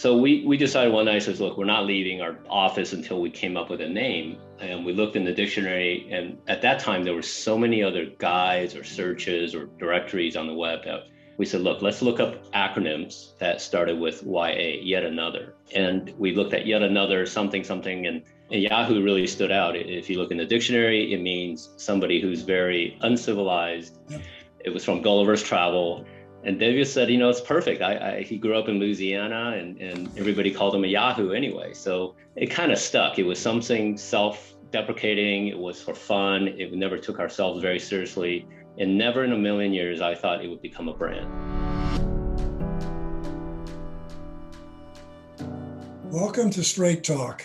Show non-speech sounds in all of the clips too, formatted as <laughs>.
So we, we decided one night, says, look, we're not leaving our office until we came up with a name. And we looked in the dictionary. And at that time, there were so many other guides or searches or directories on the web that we said, look, let's look up acronyms that started with YA, yet another. And we looked at yet another something, something. And, and Yahoo really stood out. If you look in the dictionary, it means somebody who's very uncivilized. Yep. It was from Gulliver's Travel and David said, you know, it's perfect. I, I, he grew up in Louisiana and, and everybody called him a Yahoo anyway. So it kind of stuck. It was something self deprecating, it was for fun, it never took ourselves very seriously. And never in a million years I thought it would become a brand. Welcome to Straight Talk,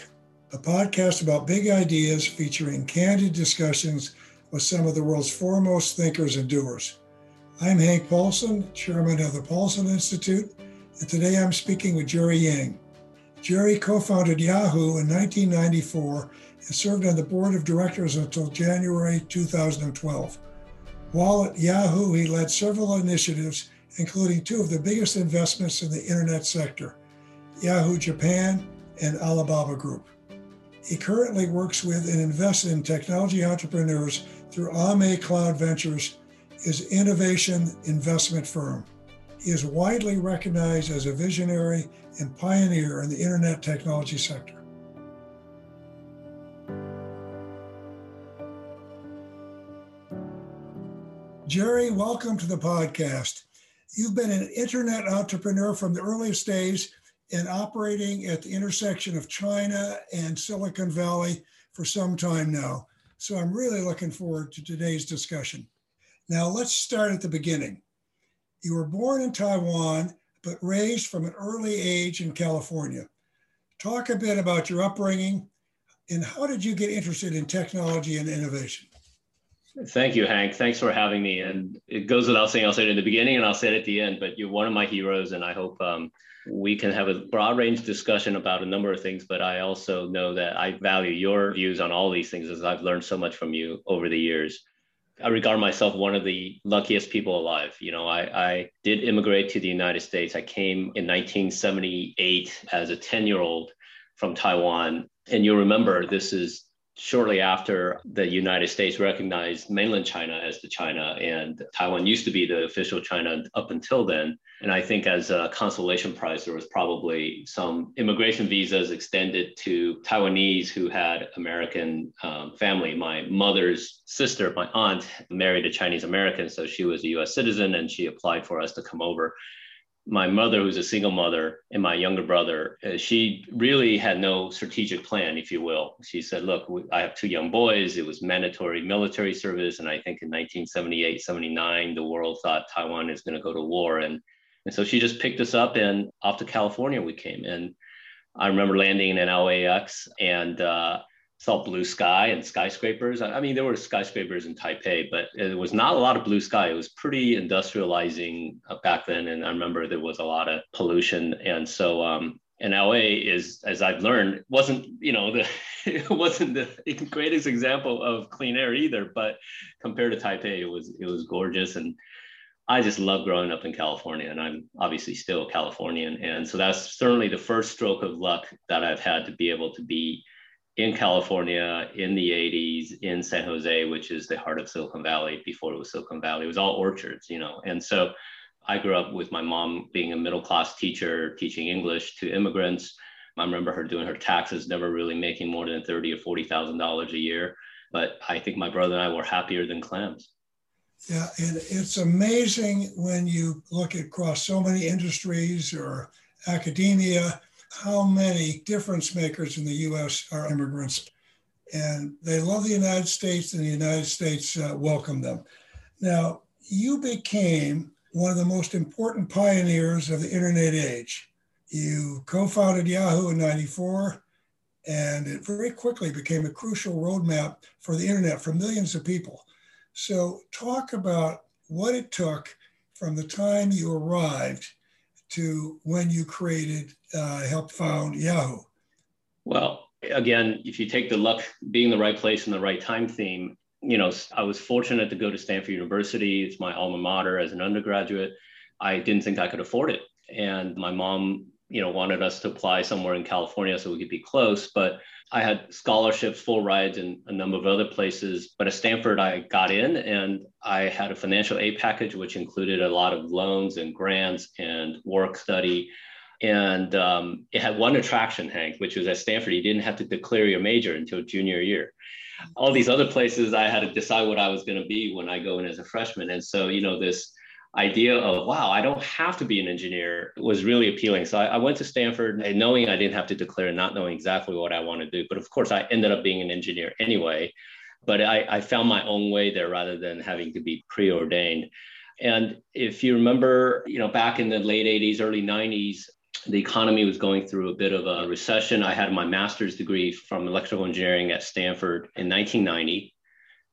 a podcast about big ideas featuring candid discussions with some of the world's foremost thinkers and doers. I'm Hank Paulson, chairman of the Paulson Institute, and today I'm speaking with Jerry Yang. Jerry co founded Yahoo in 1994 and served on the board of directors until January 2012. While at Yahoo, he led several initiatives, including two of the biggest investments in the internet sector Yahoo Japan and Alibaba Group. He currently works with and invests in technology entrepreneurs through Ame Cloud Ventures is innovation investment firm. He is widely recognized as a visionary and pioneer in the internet technology sector. Jerry, welcome to the podcast. You've been an internet entrepreneur from the earliest days and operating at the intersection of China and Silicon Valley for some time now. So I'm really looking forward to today's discussion. Now, let's start at the beginning. You were born in Taiwan, but raised from an early age in California. Talk a bit about your upbringing and how did you get interested in technology and innovation? Thank you, Hank. Thanks for having me. And it goes without saying, I'll say it in the beginning and I'll say it at the end, but you're one of my heroes. And I hope um, we can have a broad range discussion about a number of things. But I also know that I value your views on all these things as I've learned so much from you over the years. I regard myself one of the luckiest people alive. You know, I, I did immigrate to the United States. I came in 1978 as a 10 year old from Taiwan. And you'll remember this is shortly after the United States recognized mainland China as the China, and Taiwan used to be the official China up until then. And I think as a consolation prize, there was probably some immigration visas extended to Taiwanese who had American um, family. My mother's sister, my aunt, married a Chinese American, so she was a US citizen and she applied for us to come over my mother, who's a single mother, and my younger brother, uh, she really had no strategic plan, if you will. She said, Look, I have two young boys. It was mandatory military service. And I think in 1978, 79, the world thought Taiwan is going to go to war. And, and so she just picked us up and off to California we came. And I remember landing in LAX and uh, saw blue sky and skyscrapers. I mean, there were skyscrapers in Taipei, but it was not a lot of blue sky. It was pretty industrializing uh, back then. And I remember there was a lot of pollution. And so, um, and LA is, as I've learned, wasn't, you know, the, <laughs> it wasn't the <laughs> greatest example of clean air either, but compared to Taipei, it was, it was gorgeous. And I just love growing up in California and I'm obviously still a Californian. And so that's certainly the first stroke of luck that I've had to be able to be in California in the 80s in San Jose, which is the heart of Silicon Valley before it was Silicon Valley. It was all orchards, you know. And so I grew up with my mom being a middle class teacher, teaching English to immigrants. I remember her doing her taxes, never really making more than thirty or forty thousand dollars a year. But I think my brother and I were happier than clams. Yeah, and it's amazing when you look across so many industries or academia how many difference makers in the US are immigrants. And they love the United States, and the United States uh, welcome them. Now, you became one of the most important pioneers of the internet age. You co founded Yahoo in 94, and it very quickly became a crucial roadmap for the internet for millions of people. So, talk about what it took from the time you arrived to when you created, uh, helped found Yahoo? Well, again, if you take the luck being the right place in the right time theme, you know, I was fortunate to go to Stanford University. It's my alma mater as an undergraduate. I didn't think I could afford it. And my mom you know, wanted us to apply somewhere in California so we could be close. But I had scholarships, full rides in a number of other places. But at Stanford, I got in and I had a financial aid package, which included a lot of loans and grants and work study. And um, it had one attraction, Hank, which was at Stanford, you didn't have to declare your major until junior year. All these other places, I had to decide what I was going to be when I go in as a freshman. And so, you know, this idea of wow i don't have to be an engineer was really appealing. So I, I, went to stanford and knowing i didn't have to declare not knowing exactly what i want to do. But of course i ended up being an engineer anyway. But I, I found my own way there rather than having to be preordained. And if you remember you know back in the late 80s early 90s the economy was going through a bit of a recession. I had my master's degree from electrical engineering at stanford in 1990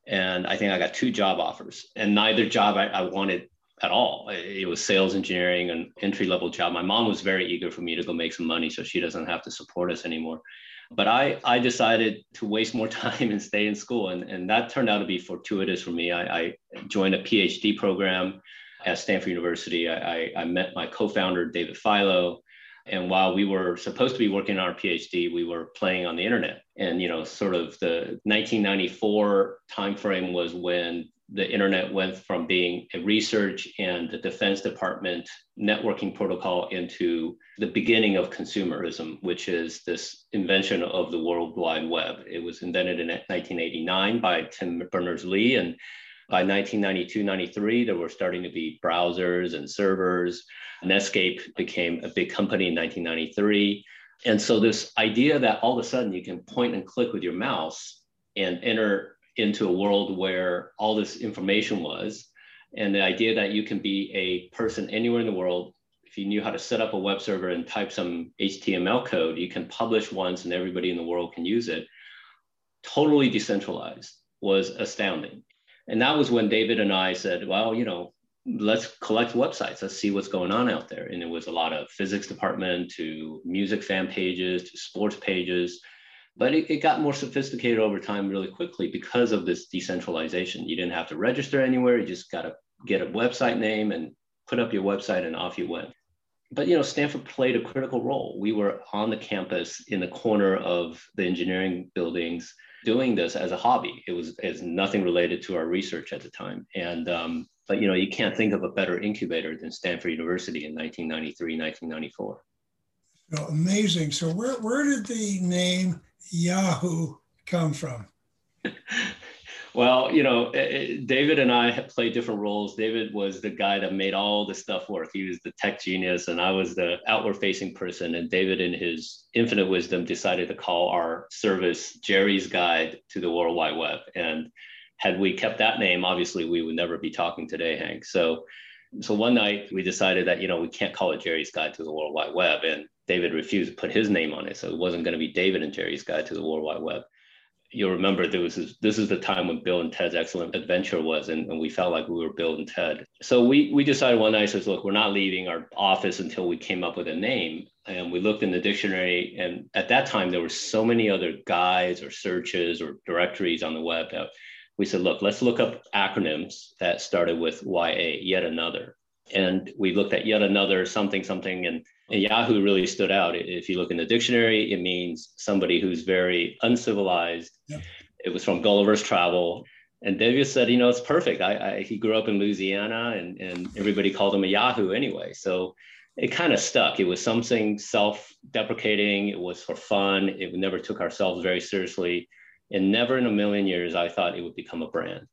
and I think I got two job offers, and neither job I, I wanted at all. It was sales engineering, an entry level job. My mom was very eager for me to go make some money so she doesn't have to support us anymore. But I, I decided to waste more <laughs> time and stay in school. And, and that turned out to be fortuitous for me. I, I joined a PhD program at Stanford University. I, I, met my co founder, David Filo. And while we were supposed to be working on our PhD, we were playing on the internet. And you know, sort of the 1994 timeframe was when the internet went from being a research and the Defense Department networking protocol into the beginning of consumerism, which is this invention of the World Wide Web. It was invented in 1989 by Tim Berners Lee. And by 1992, 93, there were starting to be browsers and servers. Netscape became a big company in 1993. And so, this idea that all of a sudden you can point and click with your mouse and enter into a world where all this information was. And the idea that you can be a person anywhere in the world, if you knew how to set up a web server and type some HTML code, you can publish once and everybody in the world can use it. Totally decentralized was astounding. And that was when David and I said, well, you know, let's collect websites. Let's see what's going on out there. And it was a lot of physics department to music fan pages to sports pages but it, it got more sophisticated over time really quickly because of this decentralization. You didn't have to register anywhere. You just got to get a website name and put up your website and off you went. But you know, Stanford played a critical role. We were on the campus in the corner of the engineering buildings doing this as a hobby. It was as nothing related to our research at the time. And um, but you know, you can't think of a better incubator than Stanford University in 1993, 1994. Oh, amazing. So where, where did the name Yahoo come from? <laughs> well, you know, eh, eh, David and I played different roles. David was the guy that made all the stuff work. He was the tech genius, and I was the outward facing person. And David, in his infinite wisdom, decided to call our service Jerry's Guide to the World Wide Web. And had we kept that name, obviously we would never be talking today, Hank. So so one night we decided that you know we can't call it Jerry's Guide to the World Wide Web, and David refused to put his name on it, so it wasn't going to be David and Jerry's Guide to the World Wide Web. You'll remember there was this, this is the time when Bill and Ted's Excellent Adventure was, and, and we felt like we were Bill and Ted. So we we decided one night, says, look, we're not leaving our office until we came up with a name. And we looked in the dictionary, and at that time there were so many other guides or searches or directories on the web that we said, look, let's look up acronyms that started with YA, yet another. And we looked at yet another something, something, and, and Yahoo really stood out. If you look in the dictionary, it means somebody who's very uncivilized. Yeah. It was from Gulliver's Travel. And David said, you know, it's perfect. I, I, he grew up in Louisiana and, and everybody called him a Yahoo anyway. So it kind of stuck. It was something self deprecating, it was for fun. It never took ourselves very seriously. And never in a million years I thought it would become a brand.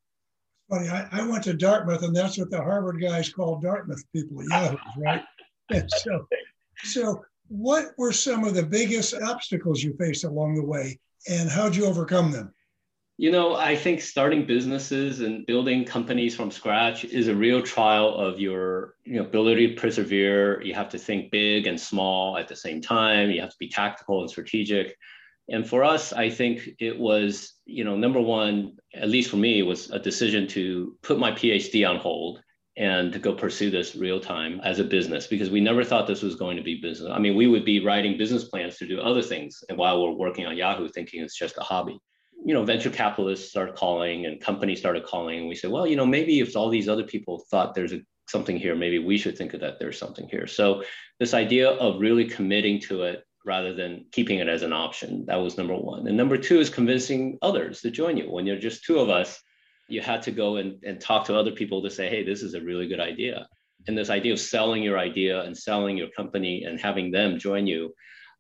Funny, I, I went to Dartmouth, and that's what the Harvard guys call Dartmouth people, Yahoos, right? And <laughs> so, so what were some of the biggest obstacles you faced along the way, and how'd you overcome them? You know, I think starting businesses and building companies from scratch is a real trial of your you know, ability to persevere. You have to think big and small at the same time. You have to be tactical and strategic. And for us, I think it was, you know, number one, at least for me, was a decision to put my PhD on hold and to go pursue this real time as a business because we never thought this was going to be business. I mean, we would be writing business plans to do other things and while we're working on Yahoo, thinking it's just a hobby. You know, venture capitalists started calling and companies started calling, and we said, well, you know, maybe if all these other people thought there's a something here. Maybe we should think of that there's something here. So this idea of really committing to it rather than keeping it as an option, that was number one. And number two is convincing others to join you. When you're just two of us, you had to go and, and talk to other people to say, hey, this is a really good idea. And this idea of selling your idea and selling your company and having them join you,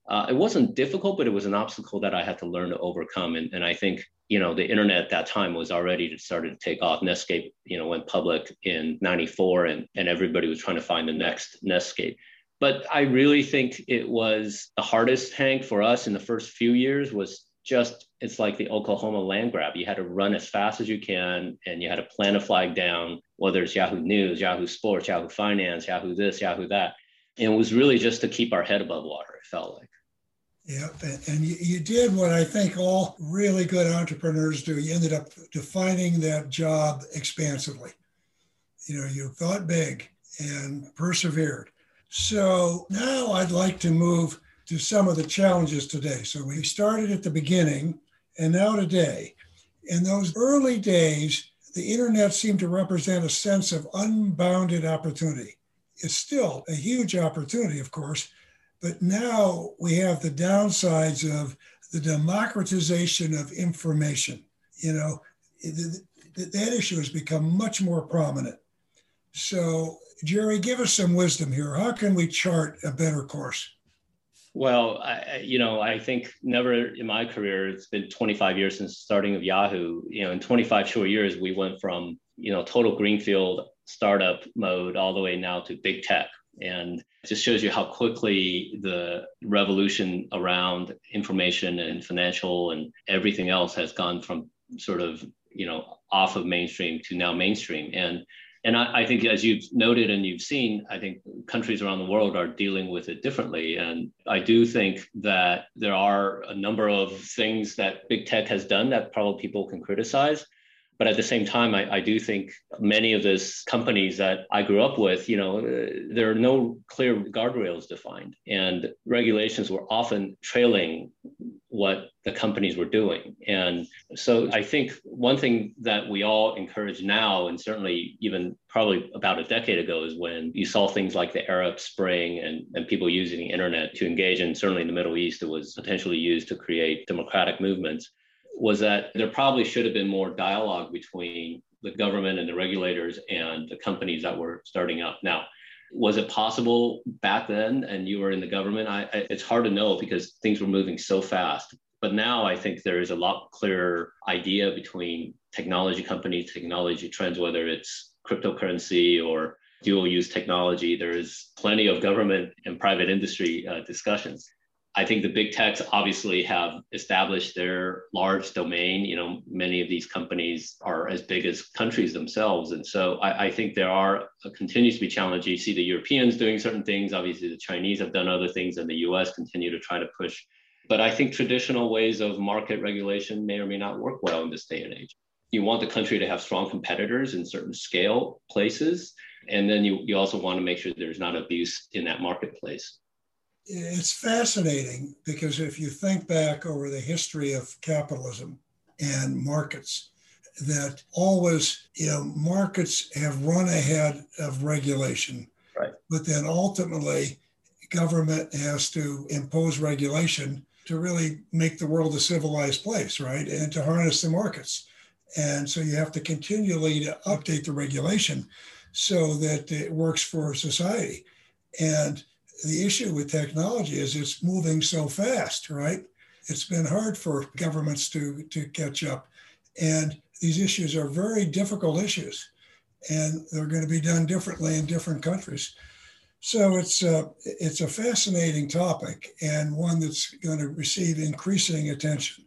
uh, it wasn't difficult, but it was an obstacle that I had to learn to overcome. And, and I think, you know, the internet at that time was already started to take off. Netscape, you know, went public in 94 and, and everybody was trying to find the next Netscape. But I really think it was the hardest, Hank, for us in the first few years was just it's like the Oklahoma land grab. You had to run as fast as you can and you had to plant a flag down, whether it's Yahoo News, Yahoo Sports, Yahoo Finance, Yahoo this, Yahoo that. And it was really just to keep our head above water, it felt like. Yeah, and you, you did what I think all really good entrepreneurs do. You ended up defining that job expansively. You know, you thought big and persevered. So now I'd like to move to some of the challenges today. So we started at the beginning and now today. In those early days, the internet seemed to represent a sense of unbounded opportunity. It's still a huge opportunity, of course, but now we have the downsides of the democratization of information. You know, that issue has become much more prominent. So, Jerry, give us some wisdom here. How can we chart a better course? Well, I, you know, I think never in my career, it's been 25 years since starting of Yahoo. You know, in 25 short years, we went from, you know, total greenfield startup mode all the way now to big tech. And it just shows you how quickly the revolution around information and financial and everything else has gone from sort of, you know, off of mainstream to now mainstream. And and I, I, think, as you've noted and you've seen, I think countries around the world are dealing with it differently. And I do think that there are a number of things that big tech has done that probably people can criticize. But at the same time, I, I do think many of those companies that I grew up with, you know, uh, there are no clear guardrails defined, and regulations were often trailing what the companies were doing. And so I think one thing that we all encourage now, and certainly even probably about a decade ago, is when you saw things like the Arab Spring and, and people using the internet to engage, and certainly in the Middle East, it was potentially used to create democratic movements was that there probably should have been more dialogue between the government and the regulators and the companies that were starting up. Now, was it possible back then and you were in the government? I, I, it's hard to know because things were moving so fast. But now I think there is a lot clearer idea between technology companies, technology trends, whether it's cryptocurrency or dual use technology. There is plenty of government and private industry uh, discussions. I think the big techs obviously have established their large domain. You know, many of these companies are as big as countries themselves. And so I, I think there are uh, continues to be challenges. You see the Europeans doing certain things. Obviously, the Chinese have done other things, and the US continue to try to push. But I think traditional ways of market regulation may or may not work well in this day and age. You want the country to have strong competitors in certain scale places. And then you, you also want to make sure there's not abuse in that marketplace it's fascinating because if you think back over the history of capitalism and markets, that always, you know, markets have run ahead of regulation. Right. But then ultimately, government has to impose regulation to really make the world a civilized place, right? And to harness the markets. And so you have to continually to update the regulation so that it works for society. And the issue with technology is it's moving so fast, right? It's been hard for governments to, to catch up. And these issues are very difficult issues, and they're going to be done differently in different countries. So it's a, it's a fascinating topic and one that's going to receive increasing attention.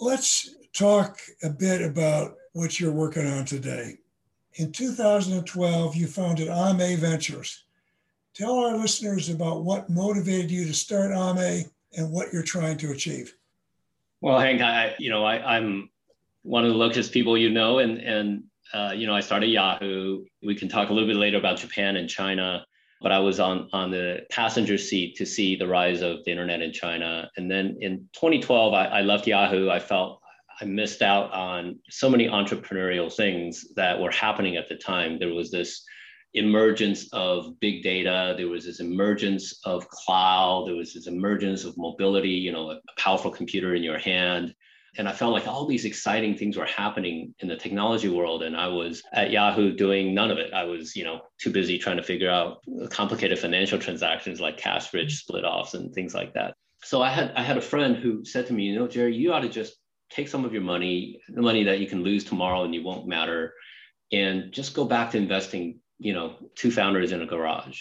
Let's talk a bit about what you're working on today. In 2012, you founded Ame Ventures Tell our listeners about what motivated you to start Ame and what you're trying to achieve. Well, Hank, I, you know, I, am one of the luckiest people you know, and and uh, you know, I started Yahoo. We can talk a little bit later about Japan and China, but I was on on the passenger seat to see the rise of the internet in China. And then in 2012, I, I left Yahoo. I felt I missed out on so many entrepreneurial things that were happening at the time. There was this emergence of big data. There was this emergence of cloud. There was this emergence of mobility you know a powerful computer in your hand. And i felt like all these exciting things were happening in the technology world and i was at yahoo doing none of it. I was you know too busy trying to figure out complicated financial transactions like cash rich split offs and things like that. So i had i had a friend who said to me you know jerry you ought to just take some of your money the money that you can lose tomorrow and you won't matter and just go back to investing you know, two founders in a garage.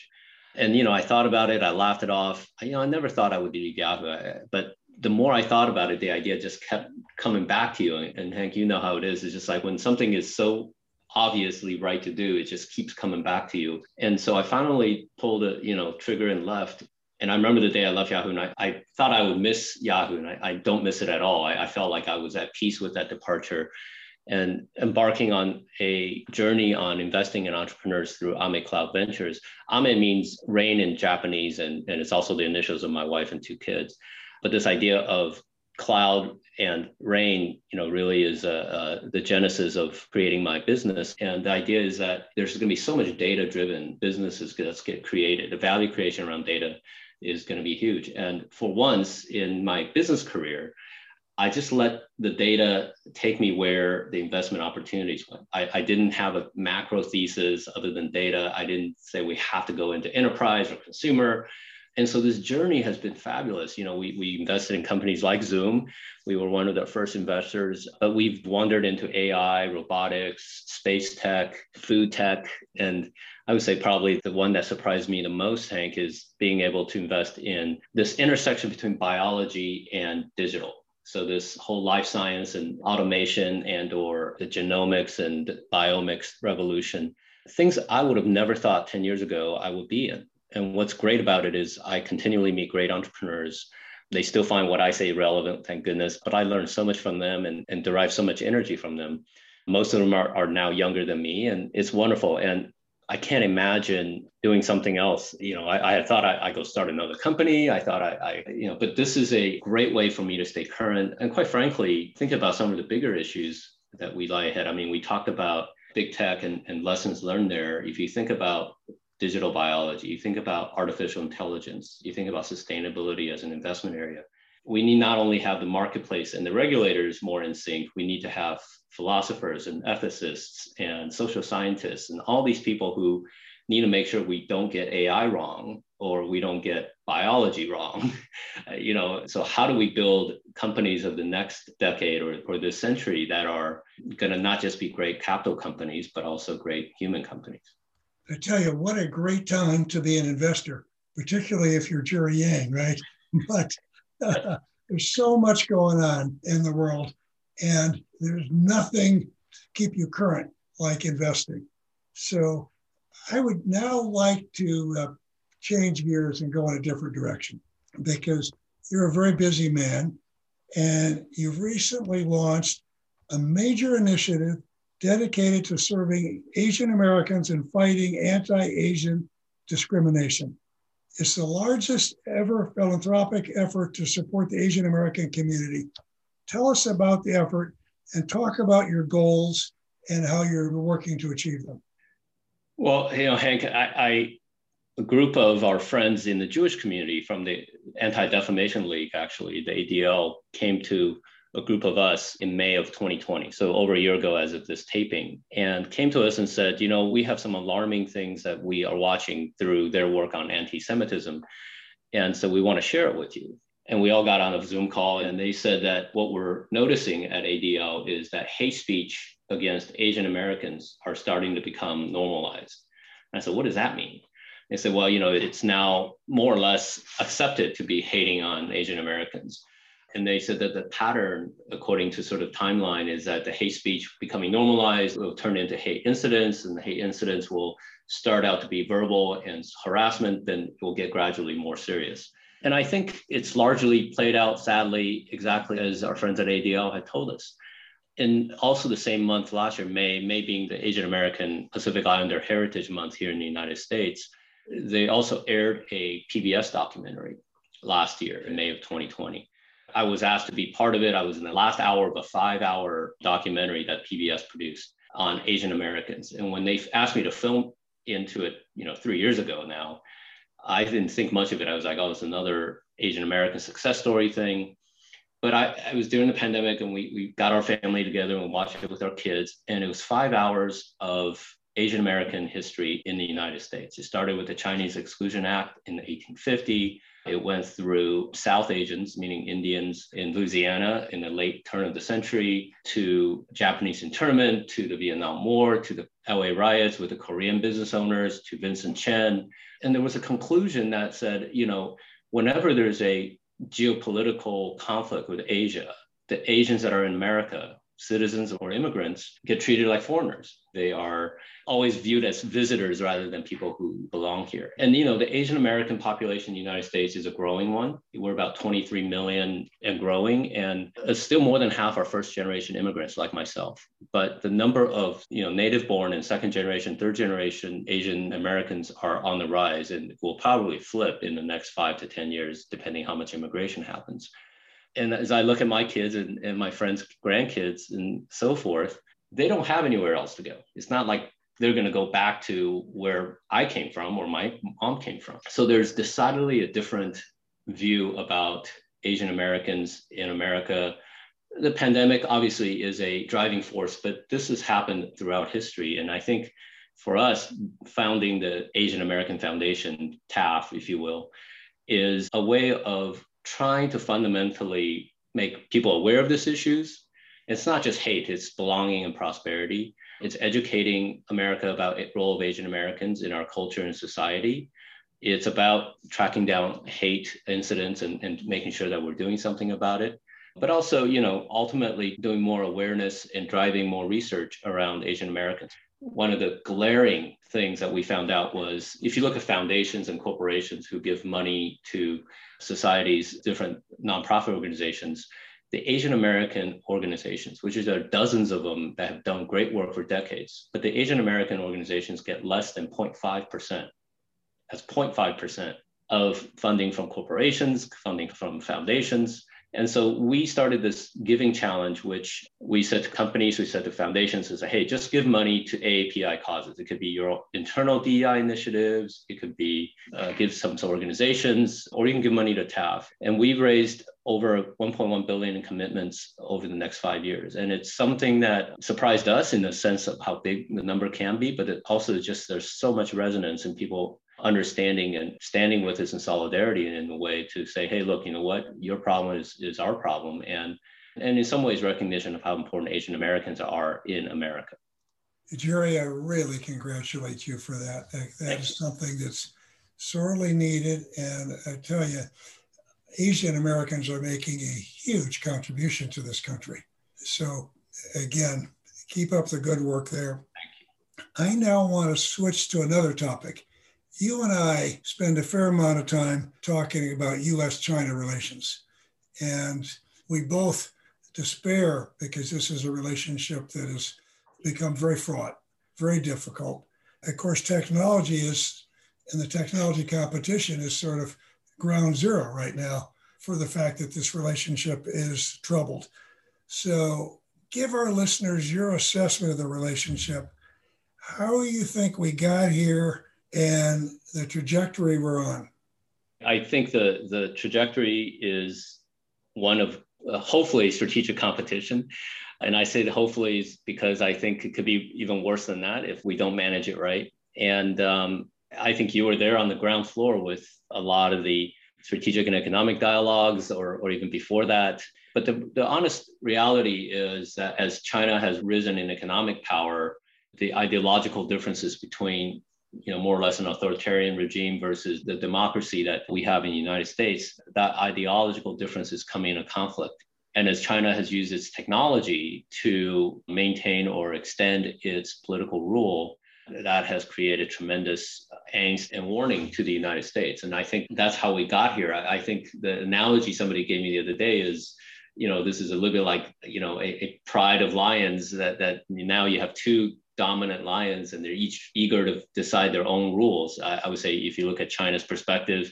And, you know, I thought about it, I laughed it off. I, you know, I never thought I would leave Yahoo, but the more I thought about it, the idea just kept coming back to you. And Hank, you know how it is. It's just like when something is so obviously right to do, it just keeps coming back to you. And so I finally pulled a, you know, trigger and left. And I remember the day I left Yahoo and I, I thought I would miss Yahoo and I, I don't miss it at all. I, I felt like I was at peace with that departure and embarking on a journey on investing in entrepreneurs through Ame Cloud Ventures. Ame means rain in Japanese, and, and it's also the initials of my wife and two kids. But this idea of cloud and rain, you know, really is uh, uh, the genesis of creating my business. And the idea is that there's going to be so much data-driven businesses that's get created. The value creation around data is going to be huge. And for once in my business career, I just let the data take me where the investment opportunities went. I, I, didn't have a macro thesis other than data. I didn't say we have to go into enterprise or consumer. And so this journey has been fabulous. You know, we, we invested in companies like Zoom. We were one of the first investors, but we've wandered into AI, robotics, space tech, food tech. And I would say probably the one that surprised me the most, Hank, is being able to invest in this intersection between biology and digital so this whole life science and automation and or the genomics and biomics revolution, things I would have never thought 10 years ago I would be in. And what's great about it is I continually meet great entrepreneurs. They still find what I say relevant, thank goodness, but I learn so much from them and, and derive so much energy from them. Most of them are, are now younger than me, and it's wonderful. And I can't imagine doing something else. You know, I, I thought I, I go start another company. I thought I, I, you know, but this is a great way for me to stay current. And quite frankly, think about some of the bigger issues that we lie ahead. I mean, we talked about big tech and, and lessons learned there. If you think about digital biology, you think about artificial intelligence, you think about sustainability as an investment area we need not only have the marketplace and the regulators more in sync, we need to have philosophers and ethicists and social scientists and all these people who need to make sure we don't get AI wrong or we don't get biology wrong. <laughs> you know, so how do we build companies of the next decade or, or this century that are going to not just be great capital companies, but also great human companies? I tell you, what a great time to be an investor, particularly if you're Jerry Yang, right? <laughs> But <laughs> there's so much going on in the world, and there's nothing to keep you current like investing. So I would now like to uh, change gears and go in a different direction because you're a very busy man and you've recently launched a major initiative dedicated to serving Asian Americans and fighting anti Asian discrimination. It's the largest ever philanthropic effort to support the Asian American community. Tell us about the effort and talk about your goals and how you're working to achieve them. Well, you know, Hank, I, I a group of our friends in the Jewish community from the Anti Defamation League, actually, the ADL, came to a group of us in May of 2020, so over a year ago as of this taping, and came to us and said, you know, we have some alarming things that we are watching through their work on anti Semitism. And so we want to share it with you. And we all got on a Zoom call, and they said that what we're noticing at ADL is that hate speech against Asian Americans are starting to become normalized. And I said, what does that mean? They said, well, you know, it's now more or less accepted to be hating on Asian Americans. And they said that the pattern, according to sort of timeline, is that the hate speech becoming normalized will turn into hate incidents, and the hate incidents will start out to be verbal and harassment, then it will get gradually more serious. And I think it's largely played out, sadly, exactly as our friends at ADL had told us. And also the same month last year, May, May being the Asian American Pacific Islander Heritage Month here in the United States, they also aired a PBS documentary last year in May of 2020. I was asked to be part of it. I was in the last hour of a five hour documentary that PBS produced on Asian Americans. And when they asked me to film into it, you know, three years ago now, I didn't think much of it. I was like, oh, it's another Asian American success story thing. But I, I was during the pandemic and we, we got our family together and watched it with our kids. And it was five hours of Asian American history in the United States. It started with the Chinese Exclusion Act in 1850. It went through South Asians, meaning Indians in Louisiana in the late turn of the century, to Japanese internment, to the Vietnam War, to the LA riots with the Korean business owners, to Vincent Chin. And there was a conclusion that said, you know, whenever there's a geopolitical conflict with Asia, the Asians that are in America citizens or immigrants get treated like foreigners. They are always viewed as visitors rather than people who belong here. And you know, the Asian American population in the United States is a growing one. We're about 23 million and growing, and still more than half are first generation immigrants like myself. But the number of you know native born and second generation, third generation Asian Americans are on the rise and will probably flip in the next five to 10 years, depending how much immigration happens and as I look at my kids and, and my friends' grandkids and so forth, they don't have anywhere else to go. It's not like they're going to go back to where I came from or my mom came from. So there's decidedly a different view about Asian Americans in America. The pandemic obviously is a driving force, but this has happened throughout history. And I think for us, founding the Asian American Foundation, TAF, if you will, is a way of trying to fundamentally make people aware of these issues. It's not just hate, it's belonging and prosperity. It's educating America about the role of Asian Americans in our culture and society. It's about tracking down hate incidents and, and making sure that we're doing something about it. But also, you know, ultimately doing more awareness and driving more research around Asian Americans one of the glaring things that we found out was if you look at foundations and corporations who give money to societies, different nonprofit organizations, the Asian American organizations, which is there are dozens of them that have done great work for decades, but the Asian American organizations get less than 0.5%. That's 0.5% of funding from corporations, funding from foundations. And so we started this giving challenge, which we said to companies, we said to foundations, is hey, just give money to AAPI causes. It could be your internal DEI initiatives, it could be uh, give some to organizations, or you can give money to TAF. And we've raised over 1.1 billion in commitments over the next five years. And it's something that surprised us in the sense of how big the number can be, but it also just there's so much resonance and people understanding and standing with us in solidarity and in a way to say, hey, look, you know what, your problem is is our problem, and and in some ways recognition of how important Asian Americans are in America. Jerry, I really congratulate you for that. That, that is something that's sorely needed, and I tell you, Asian Americans are making a huge contribution to this country. So again, keep up the good work there. I now want to switch to another topic you and I spend a fair amount of time talking about US China relations. And we both despair because this is a relationship that has become very fraught, very difficult. Of course, technology is, and the technology competition is sort of ground zero right now for the fact that this relationship is troubled. So, give our listeners your assessment of the relationship. How you think we got here? And the trajectory we're on? I think the, the trajectory is one of uh, hopefully strategic competition. And I say hopefully because I think it could be even worse than that if we don't manage it right. And um, I think you were there on the ground floor with a lot of the strategic and economic dialogues or, or even before that. But the, the honest reality is that as China has risen in economic power, the ideological differences between you know, more or less an authoritarian regime versus the democracy that we have in the United States, that ideological difference is coming into conflict. And as China has used its technology to maintain or extend its political rule, that has created tremendous angst and warning to the United States. And I think that's how we got here. I, think the analogy somebody gave me the other day is, you know, this is a little bit like, you know, a, a pride of lions that that now you have two dominant lions and they're each eager to decide their own rules. I, I, would say if you look at China's perspective,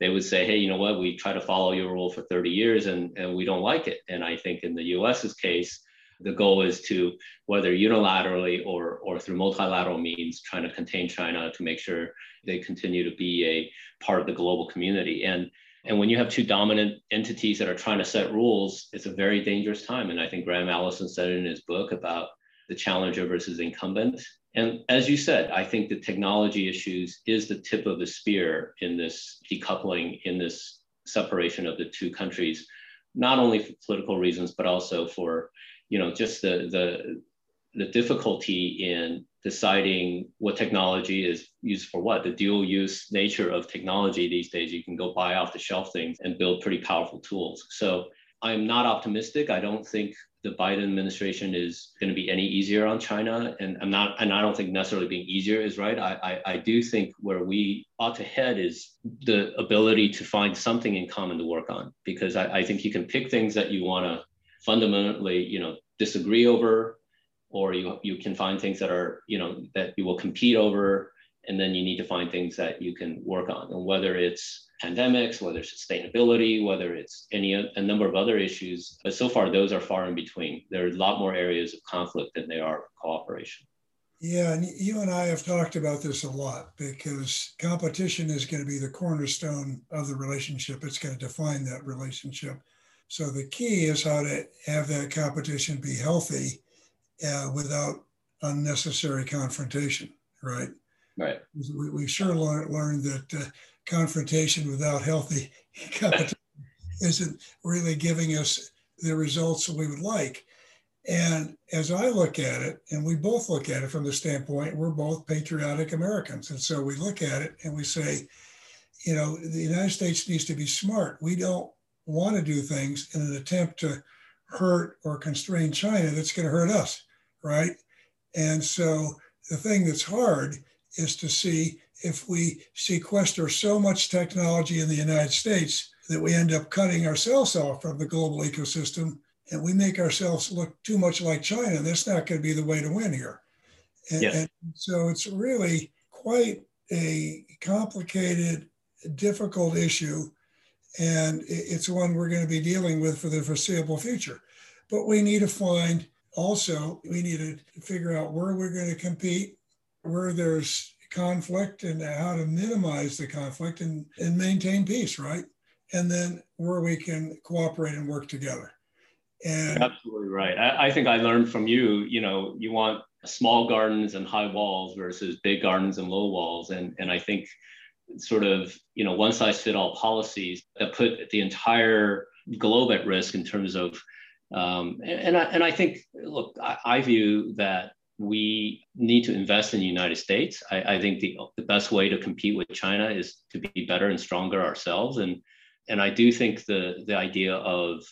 they would say, hey, you know what, we try to follow your rule for 30 years and, and we don't like it. And I think in the US's case, the goal is to whether unilaterally or or through multilateral means trying to contain china to make sure they continue to be a part of the global community and and when you have two dominant entities that are trying to set rules it's a very dangerous time and i think graham allison said it in his book about the challenger versus incumbent. And as you said i think the technology issues is the tip of the spear in this decoupling in this separation of the two countries not only for political reasons but also for you know just the the the difficulty in deciding what technology is used for what. The dual use nature of technology these days you can go buy off the shelf things and build pretty powerful tools. So i'm not optimistic i don't think the biden administration is going to be any easier on china and i'm not and i don't think necessarily being easier is right I, I, I do think where we ought to head is the ability to find something in common to work on because i, I think you can pick things that you want to fundamentally, you know, disagree over, or you you can find things that are, you know, that you will compete over, and then you need to find things that you can work on. And whether it's pandemics, whether it's sustainability, whether it's any a number of other issues, but so far those are far in between. There are a lot more areas of conflict than there are cooperation. Yeah, and you and I have talked about this a lot because competition is going to be the cornerstone of the relationship. It's going to define that relationship. So the key is how to have that competition be healthy uh, without unnecessary confrontation, right? Right. We, we sure learned, that uh, confrontation without healthy <laughs> competition isn't really giving us the results that we would like. And as I look at it, and we both look at it from the standpoint, we're both patriotic Americans. And so we look at it and we say, you know, the United States needs to be smart. We don't want to do things in an attempt to hurt or constrain China that's going to hurt us, right? And so the thing that's hard is to see if we sequester so much technology in the United States that we end up cutting ourselves off from the global ecosystem and we make ourselves look too much like China. That's not going to be the way to win here. And, yes. and so it's really quite a complicated, difficult issue and it's one we're going to be dealing with for the foreseeable future. But we need to find also, we need to figure out where we're going to compete, where there's conflict, and how to minimize the conflict and, and maintain peace, right? And then where we can cooperate and work together. And absolutely right. I, I think I learned from you, you know, you want small gardens and high walls versus big gardens and low walls. And, and I think sort of you know one size fit all policies that put the entire globe at risk in terms of um, and, and I, and I think look I, I, view that we need to invest in the United States. I, I think the, the best way to compete with China is to be better and stronger ourselves. And and I do think the the idea of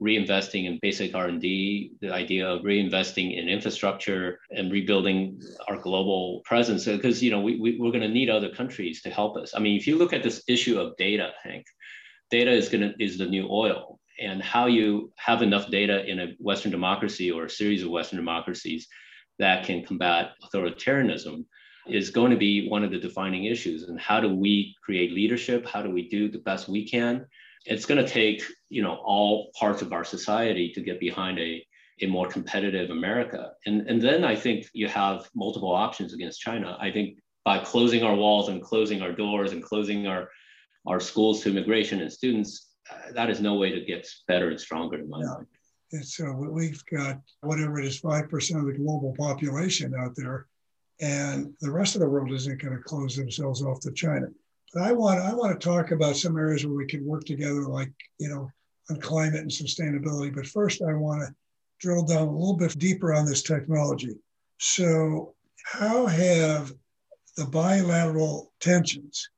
reinvesting in basic r&d the idea of reinvesting in infrastructure and rebuilding our global presence uh, because you know we, we, we're going to need other countries to help us i mean if you look at this issue of data hank data is going to is the new oil and how you have enough data in a western democracy or a series of western democracies that can combat authoritarianism is going to be one of the defining issues and how do we create leadership how do we do the best we can it's going to take you know all parts of our society to get behind a, a more competitive America. And, and then I think you have multiple options against China. I think by closing our walls and closing our doors and closing our, our schools to immigration and students, uh, that is no way to get better and stronger in my yeah. mind. It's, uh, we've got whatever it is, 5% of the global population out there, and the rest of the world isn't going to close themselves off to China. But I want I want to talk about some areas where we can work together, like you know, on climate and sustainability. But first, I want to drill down a little bit deeper on this technology. So, how have the bilateral tensions,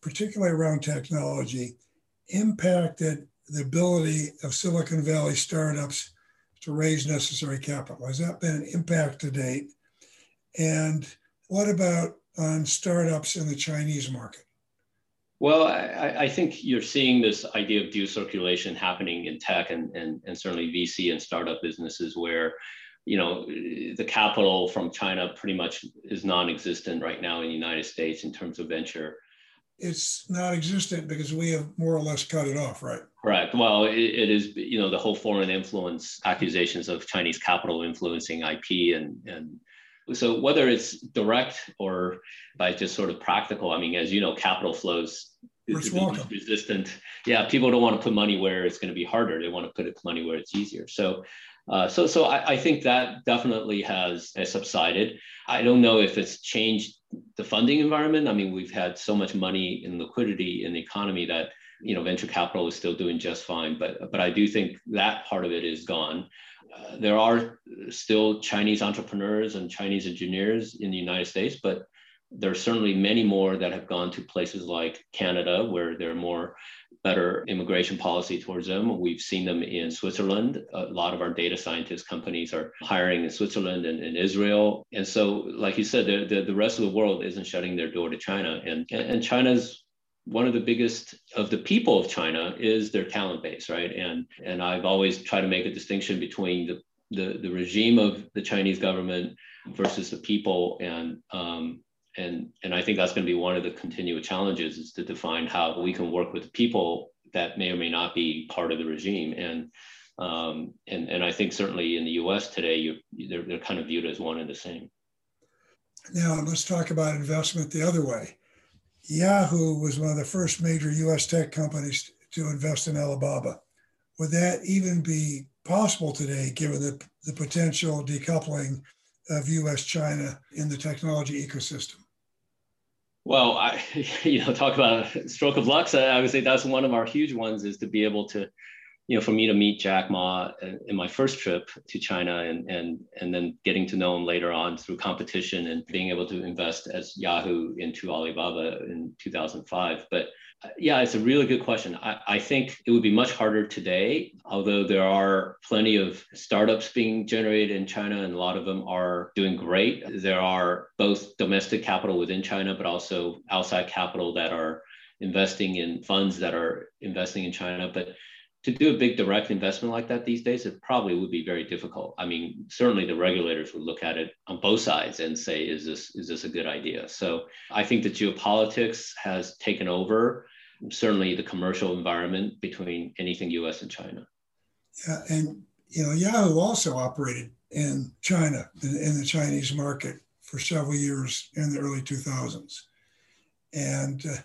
particularly around technology, impacted the ability of Silicon Valley startups to raise necessary capital? Has that been an impact to date? And what about on startups in the Chinese market? Well, I, I, think you're seeing this idea of dual circulation happening in tech and, and, and certainly VC and startup businesses where, you know, the capital from China pretty much is non-existent right now in the United States in terms of venture. It's non-existent because we have more or less cut it off, right? Correct. Well, it, it is, you know, the whole foreign influence accusations of Chinese capital influencing IP and, and so whether it's direct or by just sort of practical, I mean, as you know, capital flows is resistant. Yeah, people don't want to put money where it's going to be harder. They want to put it money where it's easier. So, uh, so, so I, I, think that definitely has, has subsided. I don't know if it's changed the funding environment. I mean, we've had so much money and liquidity in the economy that you know venture capital is still doing just fine. But but I do think that part of it is gone. Uh, there are still Chinese entrepreneurs and Chinese engineers in the United States, but there are certainly many more that have gone to places like Canada, where there are more better immigration policy towards them. We've seen them in Switzerland. A lot of our data scientist companies are hiring in Switzerland and in Israel. And so, like you said, the, the, the, rest of the world isn't shutting their door to China. And, and China's one of the biggest of the people of China is their talent base, right? And, and I've always tried to make a distinction between the, the, the regime of the Chinese government versus the people. And um, and and I think that's going to be one of the continual challenges is to define how we can work with people that may or may not be part of the regime and um, and and I think certainly in the U.S. today you they're, they're kind of viewed as one and the same. Now let's talk about investment the other way. Yahoo was one of the first major U.S. tech companies to invest in Alibaba. Would that even be possible today, given the, the potential decoupling of U.S. China in the technology ecosystem? Well, I, <laughs> you know, talk about a stroke of luck. So I would say that's one of our huge ones is to be able to, you know, for me to meet Jack Ma uh, in my first trip to China and and and then getting to know him later on through competition and being able to invest as Yahoo into Alibaba in 2005. But uh, yeah, it's a really good question. I, I, think it would be much harder today, although there are plenty of startups being generated in China, and a lot of them are doing great. There are both domestic capital within China, but also outside capital that are investing in funds that are investing in China. But to do a big direct investment like that these days, it probably would be very difficult. I mean, certainly the regulators would look at it on both sides and say, is this is this a good idea? So I think the geopolitics has taken over certainly the commercial environment between anything U.S. and China. Yeah, and you know, Yahoo also operated in China in, in the Chinese market for several years in the early 2000s, and uh,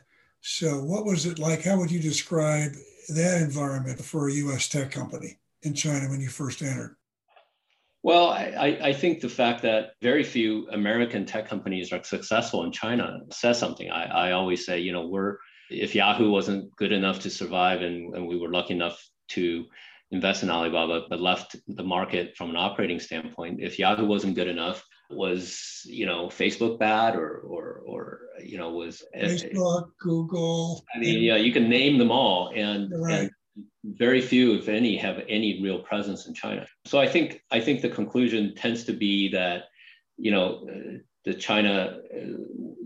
so what was it like? How would you describe that environment for a U.S. tech company in China when you first entered? Well, I, I, think the fact that very few American tech companies are successful in China says something. I, I always say, you know, we're if Yahoo wasn't good enough to survive and, and we were lucky enough to invest in Alibaba, but left the market from an operating standpoint, if Yahoo wasn't good enough, was you know Facebook bad or or or you know was eh, eh, Facebook, Google. I mean, yeah, you can name them all, and, right. and very few, if any, have any real presence in China. So I think I think the conclusion tends to be that you know eh, the China uh,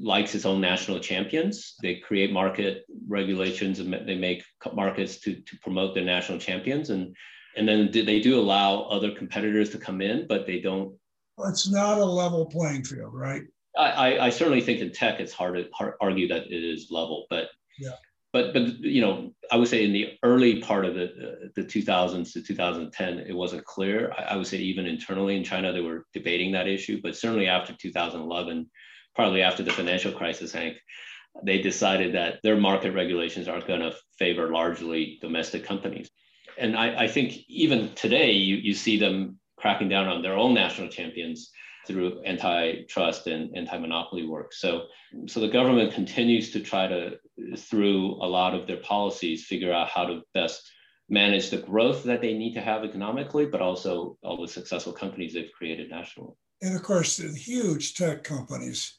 likes its own national champions. They create market regulations and they make markets to, to promote their national champions. And, and then they do allow other competitors to come in, but they don't. It's not a level playing field, right? I, I certainly think in tech, it's hard to hard, argue that it is level, but yeah. but but you know i would say in the early part of the uh, the 2000s to 2010 it wasn't clear. I, I, would say even internally in china they were debating that issue but certainly after 2011 partly after the financial crisis hank they decided that their market regulations aren't going to favor largely domestic companies. And I, I think even today you, you see them cracking down on their own national champions through antitrust and anti-monopoly work. So, so the government continues to try to, through a lot of their policies, figure out how to best manage the growth that they need to have economically, but also all the successful companies they've created nationally. And of course, the huge tech companies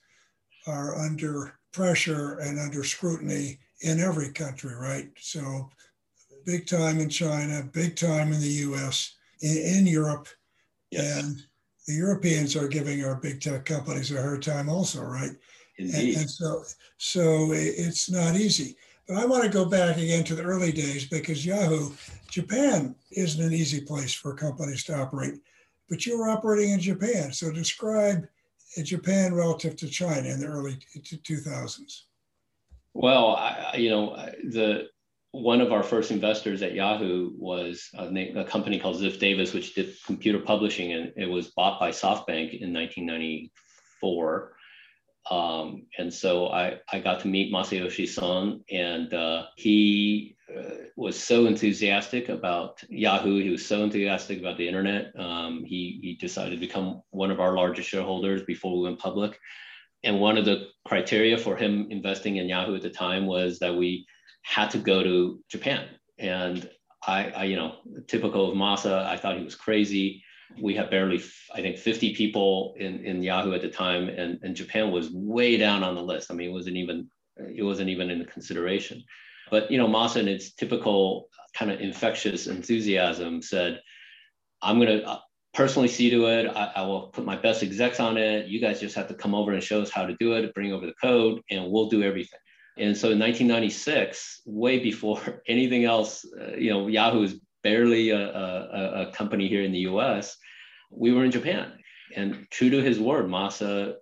are under pressure and under scrutiny in every country, right? So, big time in China, big time in the US, in, in Europe. Yes. And the Europeans are giving our big tech companies a hard time also, right? Indeed. And, and so, so it's not easy. But I want to go back again to the early days because Yahoo, Japan isn't an easy place for companies to operate. But you were operating in Japan, so describe uh, Japan relative to China in the early 2000s. Well, I, you know, the one of our first investors at Yahoo was a, a, company called Ziff Davis, which did computer publishing, and it was bought by SoftBank in 1994. Um, and so I, I got to meet Masayoshi Son, and uh, he uh, was so enthusiastic about Yahoo. He was so enthusiastic about the internet. Um, he, he decided to become one of our largest shareholders before we went public. And one of the criteria for him investing in Yahoo at the time was that we had to go to Japan. And I, I you know, typical of Masa, I thought he was crazy. We had barely i think 50 people in, in yahoo at the time and, and japan was way down on the list. I mean it wasn't even it wasn't even in consideration. But you know masa in its typical kind of infectious enthusiasm said i'm going to uh, personally see to it. I, I, will put my best execs on it. You guys just have to come over and show us how to do it bring over the code and we'll do everything and so in 1996 way before <laughs> anything else uh, you know yahoo is barely a, a, a company here in the US, we were in Japan. And true to his word, Masa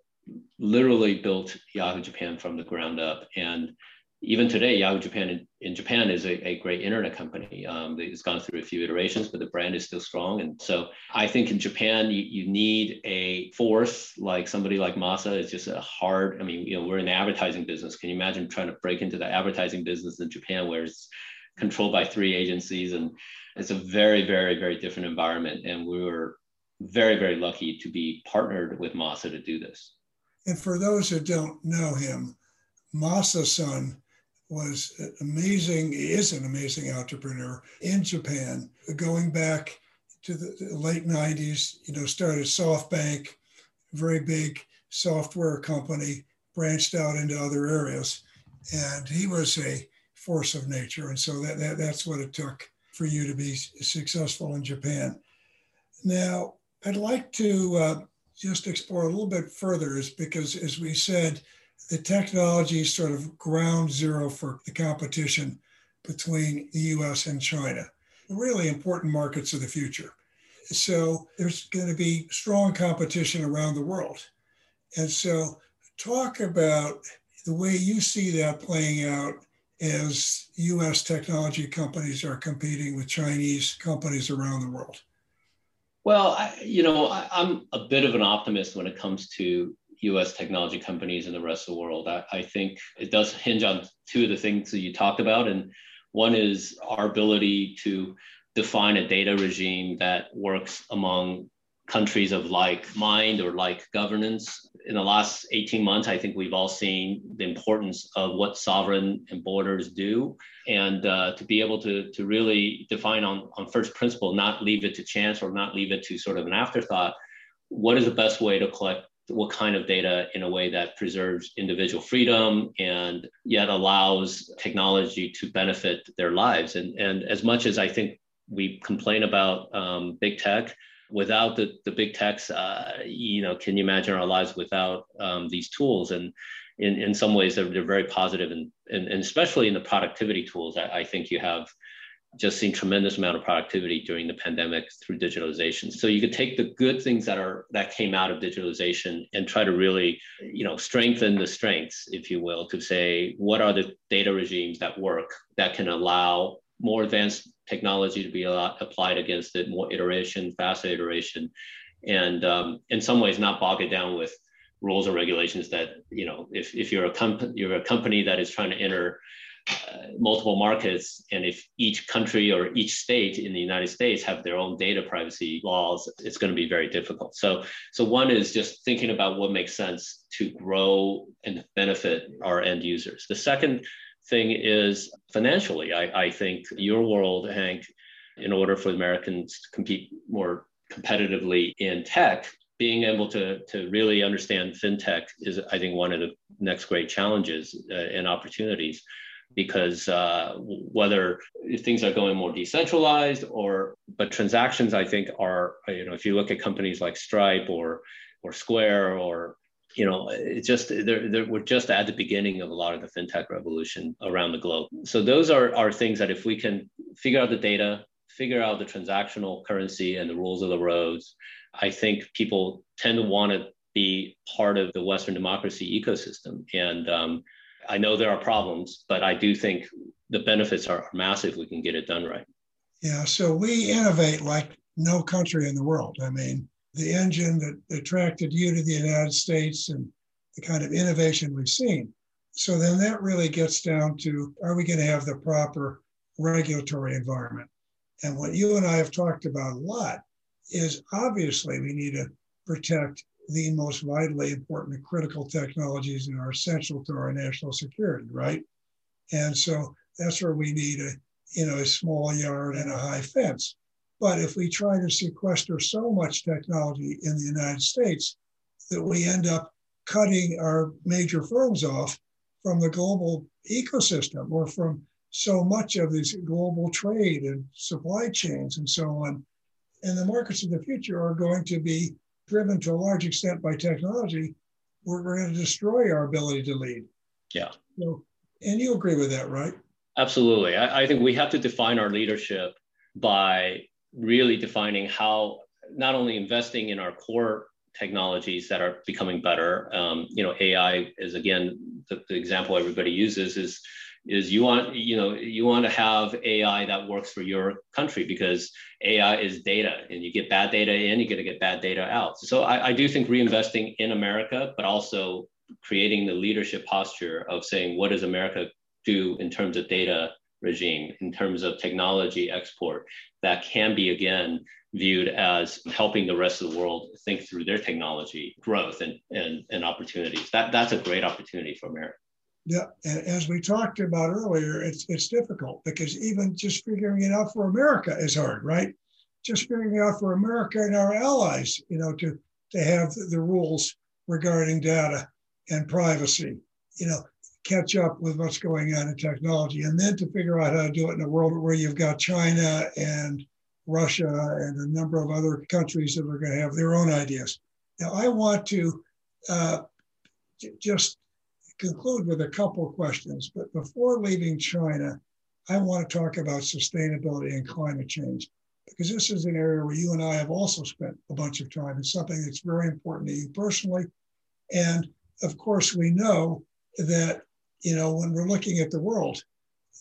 literally built Yahoo Japan from the ground up. And even today, Yahoo Japan in, in Japan is a, a, great internet company. Um, it's gone through a few iterations, but the brand is still strong. And so I think in Japan, you, you need a force like somebody like Masa. It's just a hard, I mean, you know, we're in the advertising business. Can you imagine trying to break into the advertising business in Japan where it's controlled by three agencies and it's a very, very, very different environment. And we were very, very lucky to be partnered with Masa to do this. And for those who don't know him, Masa Son was amazing, he is an amazing entrepreneur in Japan, going back to the late 90s, you know, started SoftBank, very big software company, branched out into other areas. And he was a force of nature. And so that, that that's what it took for you to be successful in Japan. Now, I'd like to uh, just explore a little bit further, is because, as we said, the technology is sort of ground zero for the competition between the US and China, really important markets of the future. So there's going to be strong competition around the world. And so, talk about the way you see that playing out as US technology companies are competing with Chinese companies around the world? Well, I, you know, I, am a bit of an optimist when it comes to US technology companies in the rest of the world. I, I think it does hinge on two of the things that you talked about. And one is our ability to define a data regime that works among countries of like mind or like governance. In the last 18 months, I think we've all seen the importance of what sovereign and borders do. And uh, to be able to, to really define on, on first principle, not leave it to chance or not leave it to sort of an afterthought, what is the best way to collect what kind of data in a way that preserves individual freedom and yet allows technology to benefit their lives. And, and as much as I think we complain about um, big tech, without the, the big techs, uh, you know, can you imagine our lives without um, these tools? And in, in some ways, they're, they're very positive and, and, and especially in the productivity tools, I, I think you have just seen tremendous amount of productivity during the pandemic through digitalization. So you could take the good things that are that came out of digitalization and try to really, you know, strengthen the strengths, if you will, to say what are the data regimes that work that can allow more advanced technology to be applied against it, more iteration, faster iteration, and um, in some ways not bog it down with rules or regulations that you know if, if you're a company you're a company that is trying to enter multiple markets and if each country or each state in the united states have their own data privacy laws it's going to be very difficult so so one is just thinking about what makes sense to grow and benefit our end users the second thing is financially. I, I think your world, Hank, in order for Americans to compete more competitively in tech, being able to, to really understand fintech is, I think, one of the next great challenges uh, and opportunities. Because uh, whether things are going more decentralized or, but transactions, I think, are, you know, if you look at companies like Stripe or, or Square or you know, it's just they're, they're, we're just at the beginning of a lot of the fintech revolution around the globe. So those are, are things that if we can figure out the data, figure out the transactional currency and the rules of the roads, I think people tend to want to be part of the Western democracy ecosystem. And um, I know there are problems, but I do think the benefits are massive. We can get it done right. Yeah. So we innovate like no country in the world. I mean, the engine that attracted you to the United States and the kind of innovation we've seen. So then that really gets down to are we going to have the proper regulatory environment? And what you and I have talked about a lot is obviously we need to protect the most vitally important and critical technologies that are essential to our national security, right? And so that's where we need a, you know, a small yard and a high fence. But if we try to sequester so much technology in the United States that we end up cutting our major firms off from the global ecosystem or from so much of this global trade and supply chains and so on. And the markets of the future are going to be driven to a large extent by technology. We're, we're going to destroy our ability to lead. Yeah. So, and you agree with that, right? Absolutely. I, I think we have to define our leadership by really defining how not only investing in our core technologies that are becoming better. Um, you know, AI is again the, the, example everybody uses is is you want you know you want to have AI that works for your country because AI is data and you get bad data in, you get to get bad data out. So I, I do think reinvesting in America, but also creating the leadership posture of saying what does America do in terms of data regime, in terms of technology export, that can be again viewed as helping the rest of the world think through their technology growth and, and, and opportunities. That, that's a great opportunity for America. Yeah, as we talked about earlier, it's it's difficult because even just figuring it out for America is hard, right? Just figuring it out for America and our allies, you know, to to have the rules regarding data and privacy, you know, catch up with what's going on in technology, and then to figure out how to do it in a world where you've got China and Russia and a number of other countries that are going to have their own ideas. Now, I want to uh, j- just conclude with a couple questions, but before leaving China, I want to talk about sustainability and climate change because this is an area where you and I have also spent a bunch of time. It's something that's very important to you personally. And of course, we know that you know, when we're looking at the world,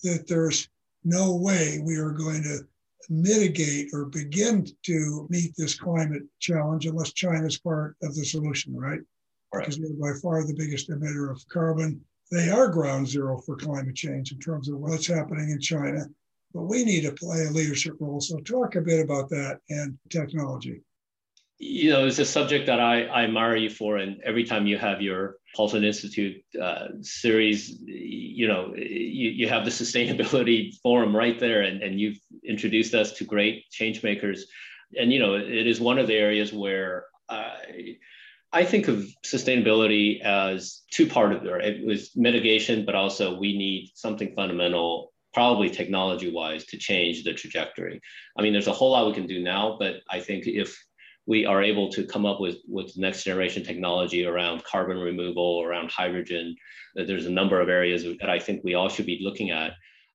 that there's no way we are going to mitigate or begin to meet this climate challenge unless China is part of the solution, right? Right? Because they're by far the biggest emitter of carbon. They are ground zero for climate change in terms of what's happening in China, but we need to play a leadership role. So, talk a bit about that and technology you know, it's a subject that I, I admire you for. And every time you have your Paulson Institute uh, series, you know, you, you have the <laughs> sustainability forum right there, and, and you've introduced us to great change makers. And, you know, it is one of the areas where I, I think of sustainability as two part of it. It was mitigation, but also we need something fundamental probably technology wise to change the trajectory. I mean, there's a whole lot we can do now, but I think if we are able to come up with with next generation technology around carbon removal, around hydrogen. There's a number of areas that I think we all should be looking at.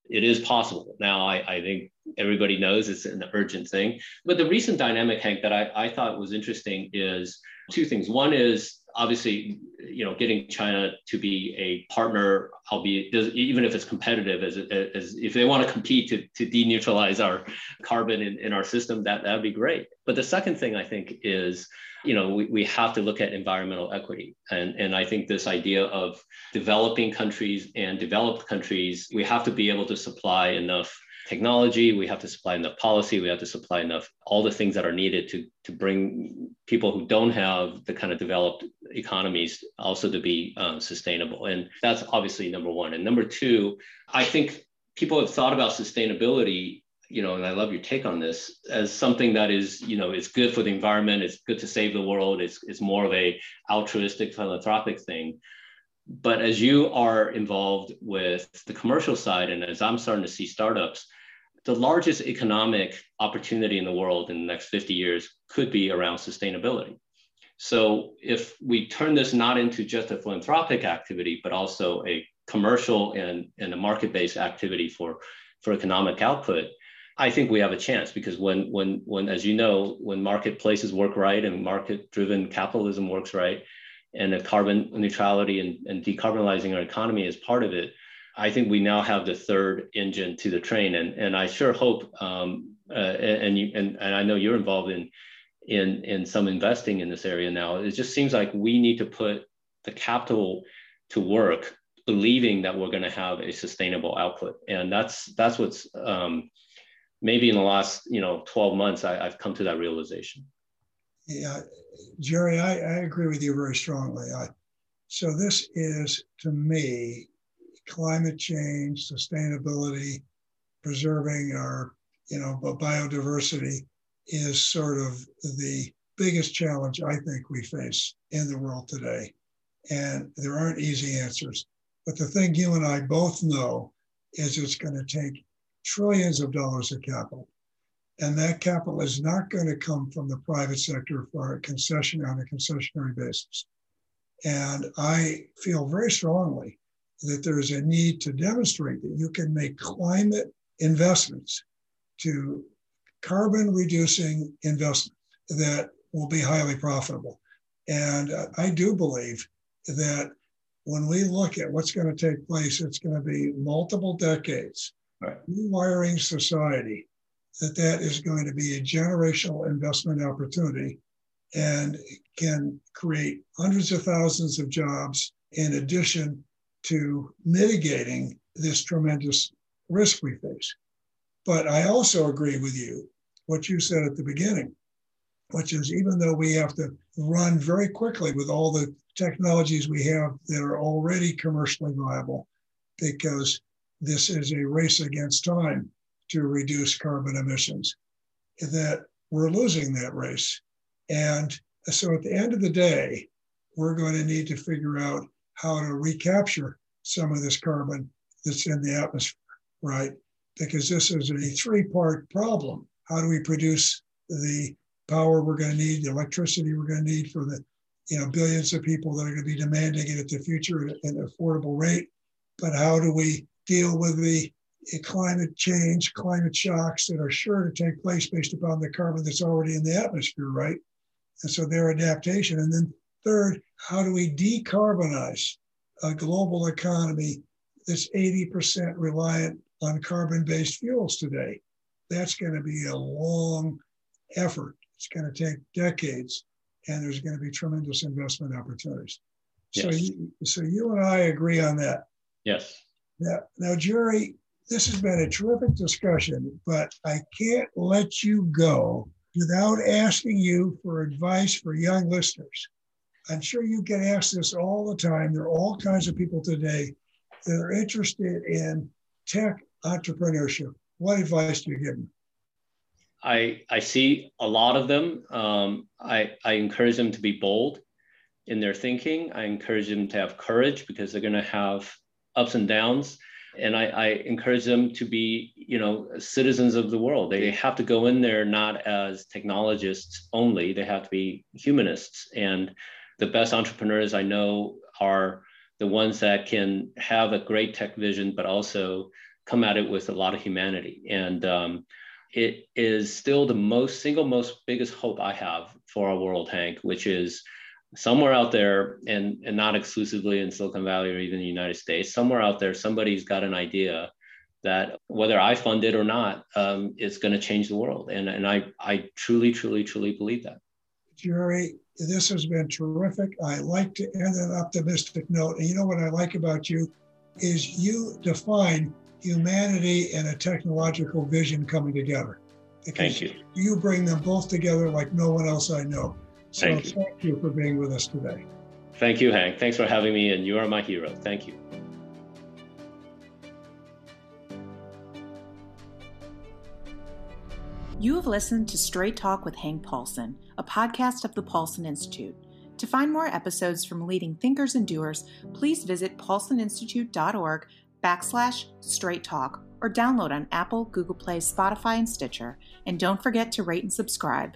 It is possible. Now, I, I think everybody knows it's an urgent thing. But the recent dynamic, Hank, that I, I thought was interesting is two things. One is obviously, you know, getting China to be a partner, albeit even if it's competitive, as, as if they want to compete to, to deneutralize our carbon in, in our system, that that'd be great. But the second thing I think is, you know, we, we have to look at environmental equity. And, and I think this idea of developing countries and developed countries, we have to be able to supply enough technology, we have to supply enough policy, we have to supply enough all the things that are needed to, to bring people who don't have the kind of developed economies also to be um, sustainable. And that's obviously number one. And number two, I think people have thought about sustainability you know, and I love your take on this as something that is, you know, it's good for the environment, it's good to save the world, it's, it's more of a altruistic philanthropic thing. But as you are involved with the commercial side, and as I'm starting to see startups, the largest economic opportunity in the world in the next 50 years could be around sustainability. So if we turn this not into just a philanthropic activity, but also a commercial and, and a market-based activity for, for economic output, I think we have a chance because when, when, when, as you know, when marketplaces work right and market-driven capitalism works right, and the carbon neutrality and, and decarbonizing our economy is part of it, I think we now have the third engine to the train, and and I sure hope, um, uh, and you and, and I know you're involved in in in some investing in this area now. It just seems like we need to put the capital to work, believing that we're going to have a sustainable output, and that's that's what's um, maybe in the last you know 12 months I, have come to that realization. Yeah, Jerry, I, I agree with you very strongly. I, so this is to me climate change, sustainability, preserving our you know biodiversity is sort of the biggest challenge I think we face in the world today. And there aren't easy answers. But the thing you and I both know is it's going to take trillions of dollars of capital. And that capital is not going to come from the private sector for a concession on a concessionary basis. And I feel very strongly that there's a need to demonstrate that you can make climate investments to carbon reducing investments that will be highly profitable. And I do believe that when we look at what's going to take place, it's going to be multiple decades, right. rewiring society, that that is going to be a generational investment opportunity and can create hundreds of thousands of jobs in addition to mitigating this tremendous risk we face. But I also agree with you what you said at the beginning, which is even though we have to run very quickly with all the technologies we have that are already commercially viable, because this is a race against time to reduce carbon emissions, that we're losing that race. And so at the end of the day, we're going to need to figure out how to recapture some of this carbon that's in the atmosphere, right? Because this is a three part problem how do we produce the power we're going to need, the electricity we're going to need for the you know billions of people that are going to be demanding it at the future at an affordable rate. But how do we deal with the Eh, climate change, climate shocks that are sure to take place based upon the carbon that's already in the atmosphere, right? And so their adaptation. And then third, how do we decarbonize a global economy that's 80% reliant on carbon-based fuels today? that's going to be a long effort. It's going to take decades, and there's going to be tremendous investment opportunities. Yes. So, you, so you and I agree on that. Yes. Now, now, Jerry, this has been a terrific discussion, but I can't let you go without asking you for advice for young listeners. I'm sure you get asked this all the time. There are all kinds of people today that are interested in tech entrepreneurship. What advice do you give them? I, I see a lot of them. Um, I, I encourage them to be bold in their thinking. I encourage them to have courage because they're going to have ups and downs. And I, I encourage them to be, you know, citizens of the world. They have to go in there not as technologists only. They have to be humanists. And the best entrepreneurs I know are the ones that can have a great tech vision, but also come at it with a lot of humanity. And um, it is still the most single most biggest hope I have for our world, Hank, which is somewhere out there, and, and not exclusively in Silicon Valley or even the United States, somewhere out there, somebody's got an idea that whether I fund it or not, um, it's going to change the world. And, and I, I truly, truly, truly believe that. Jerry, this has been terrific. I like to end on an optimistic note. And you know what I like about you is you define humanity and a technological vision coming together. Because thank you. You bring them both together like no one else I know. So thank you. thank you for being with us today. Thank you, Hank. Thanks for having me, and you are my hero. Thank you. You have listened to Straight Talk with Hank Paulson, a podcast of the Paulson Institute. To find more episodes from leading thinkers and doers, please visit paulsoninstitute.org backslash straight talk or download on Apple, Google Play, Spotify, and Stitcher. And don't forget to rate and subscribe.